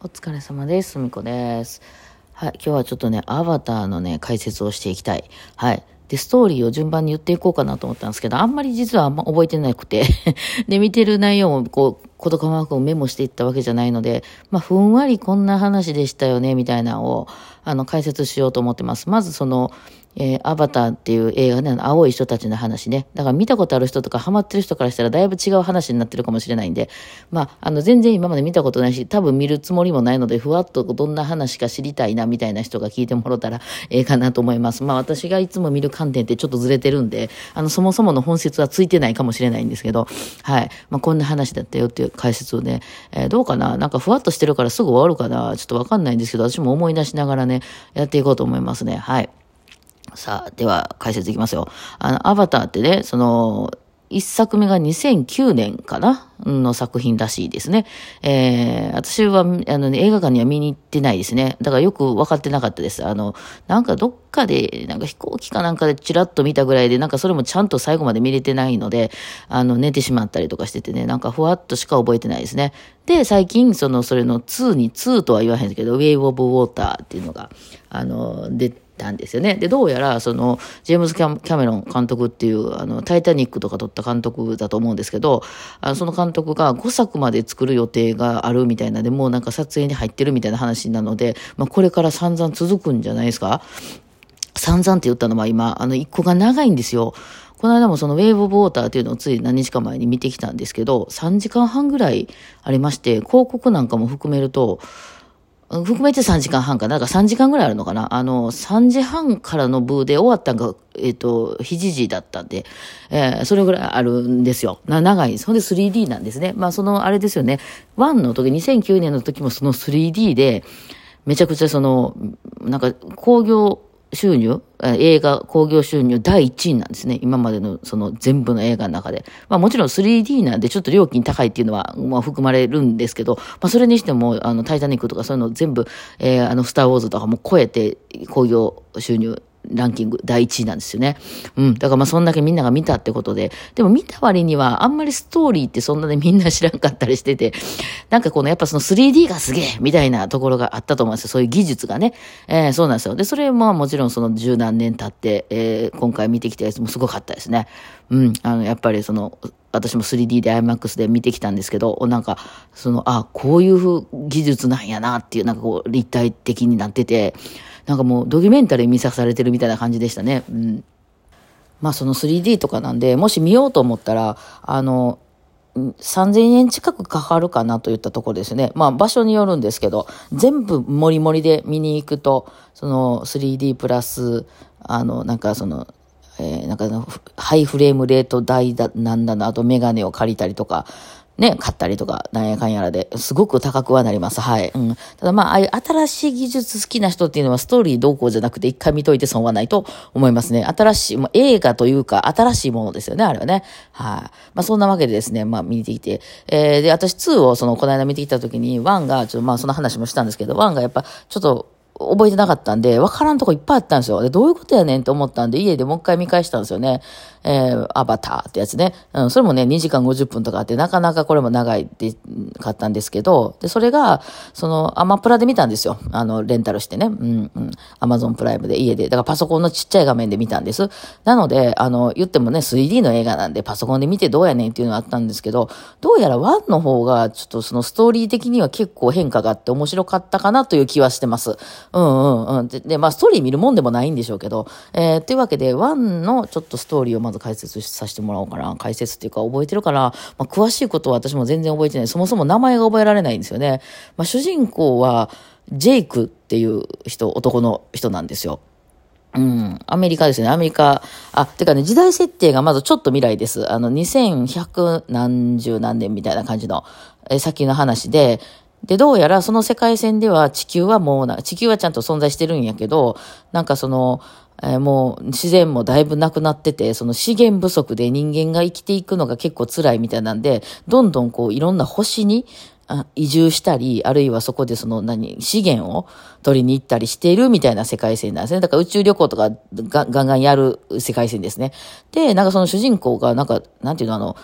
お疲れ様です。すみこです。はい。今日はちょっとね、アバターのね、解説をしていきたい。はい。で、ストーリーを順番に言っていこうかなと思ったんですけど、あんまり実はあんま覚えてなくて。で、見てる内容も、こう、こと細かくメモしていったわけじゃないので、まあ、ふんわりこんな話でしたよね、みたいなのを、あの、解説しようと思ってます。まずその、えー、アバターっていう映画ね、青い人たちの話ね。だから見たことある人とかハマってる人からしたらだいぶ違う話になってるかもしれないんで、まあ、あの、全然今まで見たことないし、多分見るつもりもないので、ふわっとどんな話か知りたいな、みたいな人が聞いてもらったらええかなと思います。まあ、私がいつも見る観点ってちょっとずれてるんで、あの、そもそもの本質はついてないかもしれないんですけど、はい。まあ、こんな話だったよっていう解説をね、えー、どうかな？なんかふわっとしてるからすぐ終わるかな？ちょっとわかんないんですけど、私も思い出しながらね、やっていこうと思いますね。はい。さあ、では解説いきますよ。あの、アバターってね、その、一作目が2009年かなの作品らしいですね。えー、私は、あのね、映画館には見に行ってないですね。だからよく分かってなかったです。あの、なんかどっかで、なんか飛行機かなんかでチラッと見たぐらいで、なんかそれもちゃんと最後まで見れてないので、あの、寝てしまったりとかしててね、なんかふわっとしか覚えてないですね。で、最近、その、それの2に、2とは言わへんけど、ウェイブ・オブ・ウォーターっていうのが、あの、出て、たんですよね。で、どうやら、その、ジェームズ・キャメロン監督っていう、あの、タイタニックとか撮った監督だと思うんですけど、あのその監督が5作まで作る予定があるみたいなで、もうなんか撮影に入ってるみたいな話なので、まあ、これから散々続くんじゃないですか？散々って言ったのは今、あの、一個が長いんですよ。この間もそのウェーブ・オブ・ウォーターっていうのをつい何日か前に見てきたんですけど、3時間半ぐらいありまして、広告なんかも含めると、含めて3時間半かな。だから3時間ぐらいあるのかな。あの、3時半からの部で終わったんが、えっ、ー、と、7時だったんで、えー、それぐらいあるんですよ。な、長いんです。ほんで 3D なんですね。まあ、その、あれですよね。1の時、2009年の時もその 3D で、めちゃくちゃその、なんか、工業、収入、映画興行収入第1位なんですね。今までのその全部の映画の中で。まあもちろん 3D なんでちょっと料金高いっていうのは、まあ含まれるんですけど、まあそれにしても、あの、タイタニックとかそういうの全部、えー、あの、スターウォーズとかも超えて興行収入ランキング第1位なんですよね。うん。だからまあそんだけみんなが見たってことで。でも見た割にはあんまりストーリーってそんなでみんな知らんかったりしてて、なんかこのやっぱその 3D がすげえみたいなところがあったと思うんですよ。そういう技術がね。えー、そうなんですよ。で、それももちろんその十何年経って、えー、今回見てきたやつもすごかったですね。うん。あの、やっぱりその、私も 3D で IMAX で見てきたんですけど、なんか、その、あ、こういう技術なんやなっていう、なんかこう、立体的になってて、なんかもうドキュメンタリー見さされてるみたいな感じでしたね。うん。まあその 3D とかなんで、もし見ようと思ったら、あの、3000円近くかかるかなといったところですね。まあ場所によるんですけど、全部もりもりで見に行くと、その 3D プラス、あの、なんかその、えー、なんかハイフレームレート台だ、なんだな、あとメガネを借りたりとか、ね、買ったりとか、なんやかんやらで、すごく高くはなります。はい。うん。ただまあ、ああいう新しい技術好きな人っていうのは、ストーリーどうこうじゃなくて、一回見といて損はないと思いますね。新しい、まあ、映画というか、新しいものですよね、あれはね。はい、まあ、そんなわけでですね、まあ、見てきて、えー、で、私2を、その、この間見てきた時に、1が、ちょっとまあ、その話もしたんですけど、1がやっぱ、ちょっと、覚えてなかったんで、わからんとこいっぱいあったんですよ。で、どういうことやねんと思ったんで、家でもう一回見返したんですよね。えー、アバターってやつね。うん、それもね、2時間50分とかあって、なかなかこれも長いって買ったんですけど、で、それが、その、アマプラで見たんですよ。あの、レンタルしてね。うん、うん。アマゾンプライムで家で。だからパソコンのちっちゃい画面で見たんです。なので、あの、言ってもね、3D の映画なんで、パソコンで見てどうやねんっていうのがあったんですけど、どうやら1の方が、ちょっとそのストーリー的には結構変化があって面白かったかなという気はしてます。うんうんうん。で、でまあ、ストーリー見るもんでもないんでしょうけど、えー、というわけで、1のちょっとストーリーをまず解説させてもらおうかな。解説っていうか覚えてるかな。まあ、詳しいことは私も全然覚えてない。そもそも名前が覚えられないんですよね。まあ、主人公は、ジェイクっていう人、男の人なんですよ。うん。アメリカですね。アメリカ。あ、てかね、時代設定がまずちょっと未来です。あの、2100何十何年みたいな感じの、え先の話で、で、どうやらその世界線では地球はもうな、地球はちゃんと存在してるんやけど、なんかその、えー、もう自然もだいぶなくなってて、その資源不足で人間が生きていくのが結構辛いみたいなんで、どんどんこういろんな星に移住したり、あるいはそこでその何、資源を取りに行ったりしているみたいな世界線なんですね。だから宇宙旅行とかガンガンやる世界線ですね。で、なんかその主人公がなんか、なんていうのあの、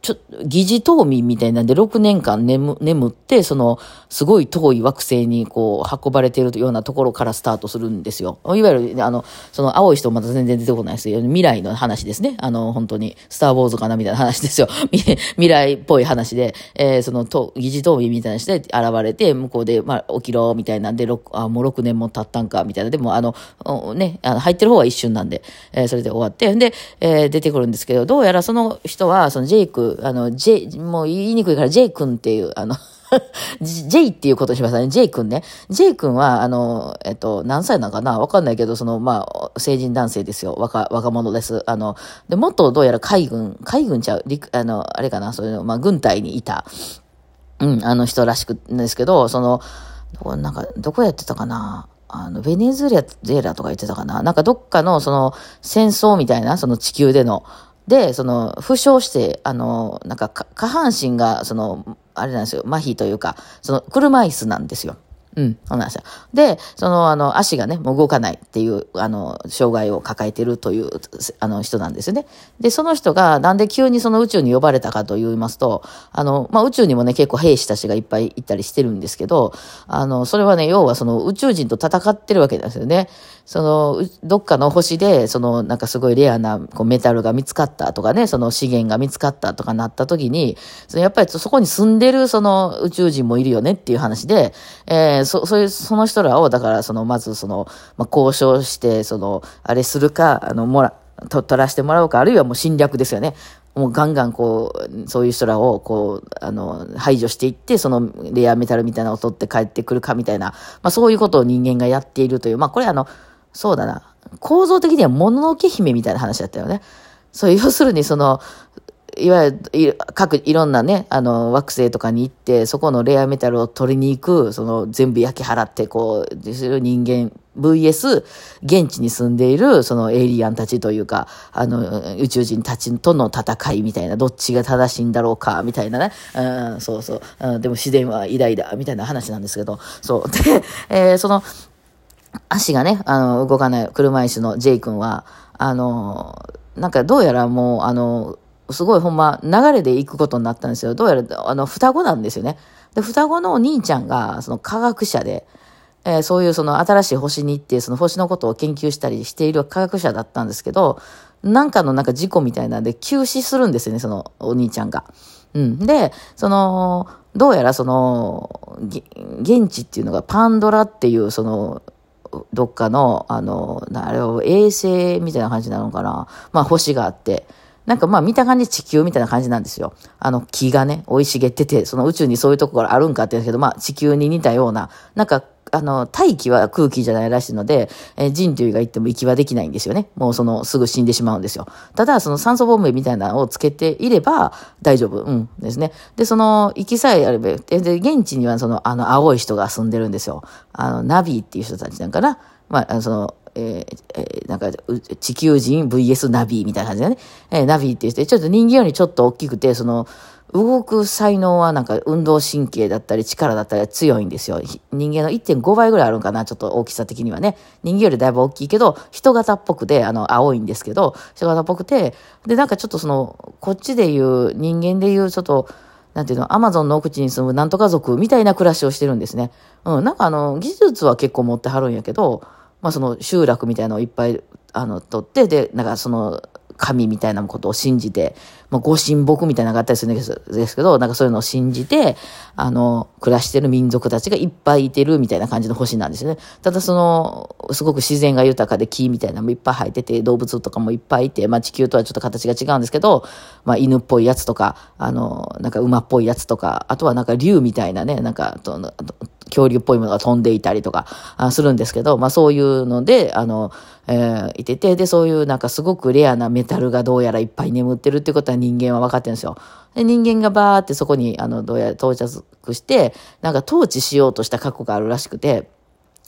ちょ、疑似冬眠みたいなんで6年間眠眠って、その、すごい遠い惑星にこう、運ばれているようなところからスタートするんですよ。いわゆる、あの、その青い人まだ全然出てこないですよ。未来の話ですね。あの、本当に、スター・ウォーズかなみたいな話ですよ。未来っぽい話で、えー、その、と疑似冬眠みたいなして現れて、向こうで、まあ、起きろ、みたいなんで、あ、もう6年も経ったんか、みたいな。でも、あの、ね、あの入ってる方は一瞬なんで、えー、それで終わって、で、えー、出てくるんですけど、どうやらその人は、そのジェイク、あの、ジェイ、もう言いにくいから、ジェイ君っていう、あの J っていうことにしますね。J 君ね。J 君は、あの、えっと、何歳なのかな？わかんないけど、その、まあ、成人男性ですよ。若、若者です。あの、で、もっとどうやら海軍、海軍ちゃう、陸、あの、あれかな、そういうの、まあ、軍隊にいた、うん、あの人らしくんですけど、その、なんか、どこやってたかな？あの、ベネズエラとか言ってたかな？なんかどっかの、その、戦争みたいな、その地球での、で、その、負傷して、あの、なんか、下半身が、その、あれなんですよ、麻痺というか、その、車椅子なんですよ。うん、そうなんですよ。で、その、あの、足がね、もう動かないっていう、あの、障害を抱えてるという、あの、人なんですよね。で、その人が、なんで急にその宇宙に呼ばれたかと言いますと、あの、まあ、宇宙にもね、結構兵士たちがいっぱいいたりしてるんですけど、あの、それはね、要はその宇宙人と戦ってるわけなんですよね。その、どっかの星で、その、なんかすごいレアなこうメタルが見つかったとかね、その資源が見つかったとかなった時に、そのやっぱりそこに住んでるその宇宙人もいるよねっていう話で、えー、そ、そういう、その人らを、だから、その、まず、その、まあ、交渉して、その、あれするか、あの、もら、と、取らせてもらうか、あるいはもう侵略ですよね。もうガンガンこう、そういう人らをこう、あの、排除していって、そのレアメタルみたいなのを取って帰ってくるかみたいな、まあそういうことを人間がやっているという、まあこれあの、そうだな、構造的にはもののけ姫みたいな話だったよね。そう、要するにその、いわゆる、各、いろんなね、あの、惑星とかに行って、そこのレアメタルを取りに行く、その、全部焼き払って、こう、する人間、VS、現地に住んでいる、そのエイリアンたちというか、あの、宇宙人たちとの戦いみたいな、どっちが正しいんだろうか、みたいなね。うん、そうそう。うん、でも自然は偉大だ、みたいな話なんですけど、そう。で、えー、その、足がね、あの、動かない車椅子の J 君は、あの、なんかどうやらもう、あの、すごいほんま流れで行くことになったんですよ。どうやら、あの、双子なんですよね。で、双子のお兄ちゃんが、その科学者で、えー、そういうその新しい星に行って、その星のことを研究したりしている科学者だったんですけど、なんかのなんか事故みたいなんで休止するんですよね、そのお兄ちゃんが。うん。で、その、どうやらその、現地っていうのがパンドラっていう、その、どっかの、あの、あれを衛星みたいな感じなのかな。まあ星があって、なんかまあ見た感じ地球みたいな感じなんですよ。あの木がね、生い茂ってて、その宇宙にそういうところあるんかって言うんですけど、まあ地球に似たような、なんかあの、大気は空気じゃないらしいので、えー、人類が行っても息はできないんですよね。もうその、すぐ死んでしまうんですよ。ただ、その酸素ボンベみたいなのをつけていれば大丈夫。うん。ですね。で、その、息さえあれば、で、現地にはその、あの、青い人が住んでるんですよ。あの、ナビっていう人たちなんかな。まあ、その、えーえー、なんか、地球人 VS ナビみたいな感じでね。えー、ナビって言って、ちょっと人間よりちょっと大きくて、その、動く才能はなんか運動神経だったり力だったり強いんですよ。人間の1.5倍ぐらいあるんかな、ちょっと大きさ的にはね。人間よりだいぶ大きいけど、人型っぽくて、あの、青いんですけど、人型っぽくて、で、なんかちょっとその、こっちで言う、人間で言う、ちょっと、なんていうの、アマゾンの奥地に住むなんとか族みたいな暮らしをしてるんですね。うん、なんかあの、技術は結構持ってはるんやけど、まあその集落みたいなのをいっぱい、あの、取って、で、なんかその、神みたいなことを信じて、まあ、ご神木みたいなのがあったりするんですけど、なんかそういうのを信じて、あの、暮らしてる民族たちがいっぱいいてるみたいな感じの星なんですよね。ただその、すごく自然が豊かで木みたいなのもいっぱい生えてて、動物とかもいっぱいいて、まあ地球とはちょっと形が違うんですけど、まあ犬っぽいやつとか、あの、なんか馬っぽいやつとか、あとはなんか竜みたいなね、なんか、恐竜っぽいものが飛んでいたりとかするんですけど、まあそういうので、あの、えー、いてて、で、そういうなんかすごくレアなメタルがどうやらいっぱい眠ってるってことは人間は分かってるんですよ。で、人間がバーってそこに、あの、どうやら到着して、なんか統治しようとした過去があるらしくて、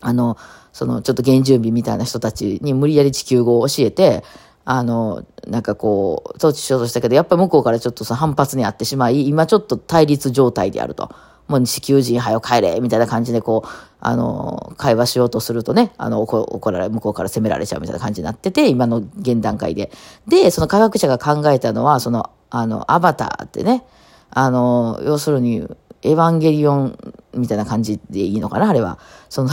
あの、そのちょっと原住民みたいな人たちに無理やり地球語を教えて、あの、なんかこう、統治しようとしたけど、やっぱり向こうからちょっとその反発にあってしまい、今ちょっと対立状態であると。もう地球人はよ帰れみたいな感じでこう、あの、会話しようとするとね、あの、怒られ、向こうから責められちゃうみたいな感じになってて、今の現段階で。で、その科学者が考えたのは、その、あの、アバターってね、あの、要するに、エヴァンゲリオンみたいな感じでいいのかなあれは。その、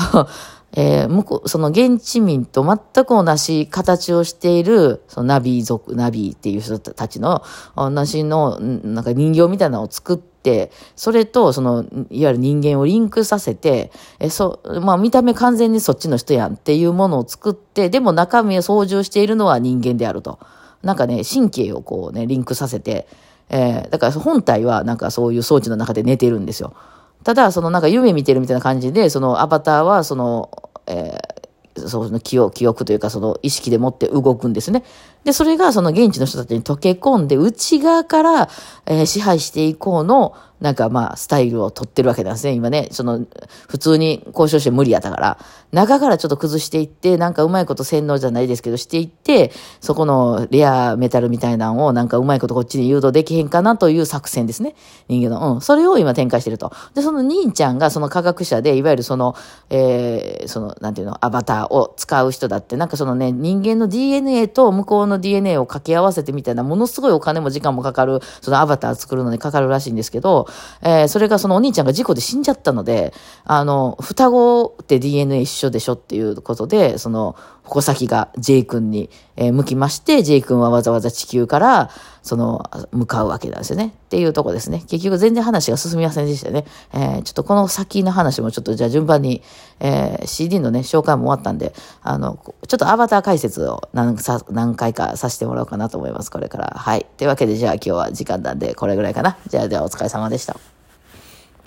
えー、向こう、その現地民と全く同じ形をしている、そのナビ族、ナビっていう人たちの、同じの、なんか人形みたいなのを作って、それと、その、いわゆる人間をリンクさせて、え、そう、まあ見た目完全にそっちの人やんっていうものを作って、でも中身を操縦しているのは人間であると。なんかね、神経をこうね、リンクさせて、えー、だから本体はなんかそういう装置の中で寝てるんですよ。ただ、そのなんか夢見てるみたいな感じで、そのアバターはその、えー、その記憶記憶というかその意識でもって動くんですね。で、それがその現地の人たちに溶け込んで、内側から、えー、支配していこうの、なんかまあ、スタイルを取ってるわけなんですね、今ね。その、普通に交渉して無理やったから。中からちょっと崩していって、なんかうまいこと洗脳じゃないですけど、していって、そこのレアメタルみたいなのをなんかうまいことこっちに誘導できへんかなという作戦ですね。人間の。うん。それを今展開してると。で、その兄ちゃんがその科学者で、いわゆるその、えー、その、なんていうの、アバターを使う人だって、なんかそのね、人間の DNA と向こうの DNA を掛け合わせてみたいな、ものすごいお金も時間もかかる、そのアバター作るのにかかるらしいんですけど、えー、それがそのお兄ちゃんが事故で死んじゃったので、あの、双子って DNA 一緒でしょっていうことで、その、矛先が J 君に、え、向きまして、J 君はわざわざ地球から、その、向かうわけなんですよね。っていうとこですね。結局全然話が進みませんでしたね。えー、ちょっとこの先の話もちょっとじゃあ順番に、えー、CD のね、紹介も終わったんで、あの、ちょっとアバター解説を何さ何回かさせてもらおうかなと思います、これから。はい。というわけで、じゃあ今日は時間なんで、これぐらいかな。じゃあ、ではお疲れ様でした。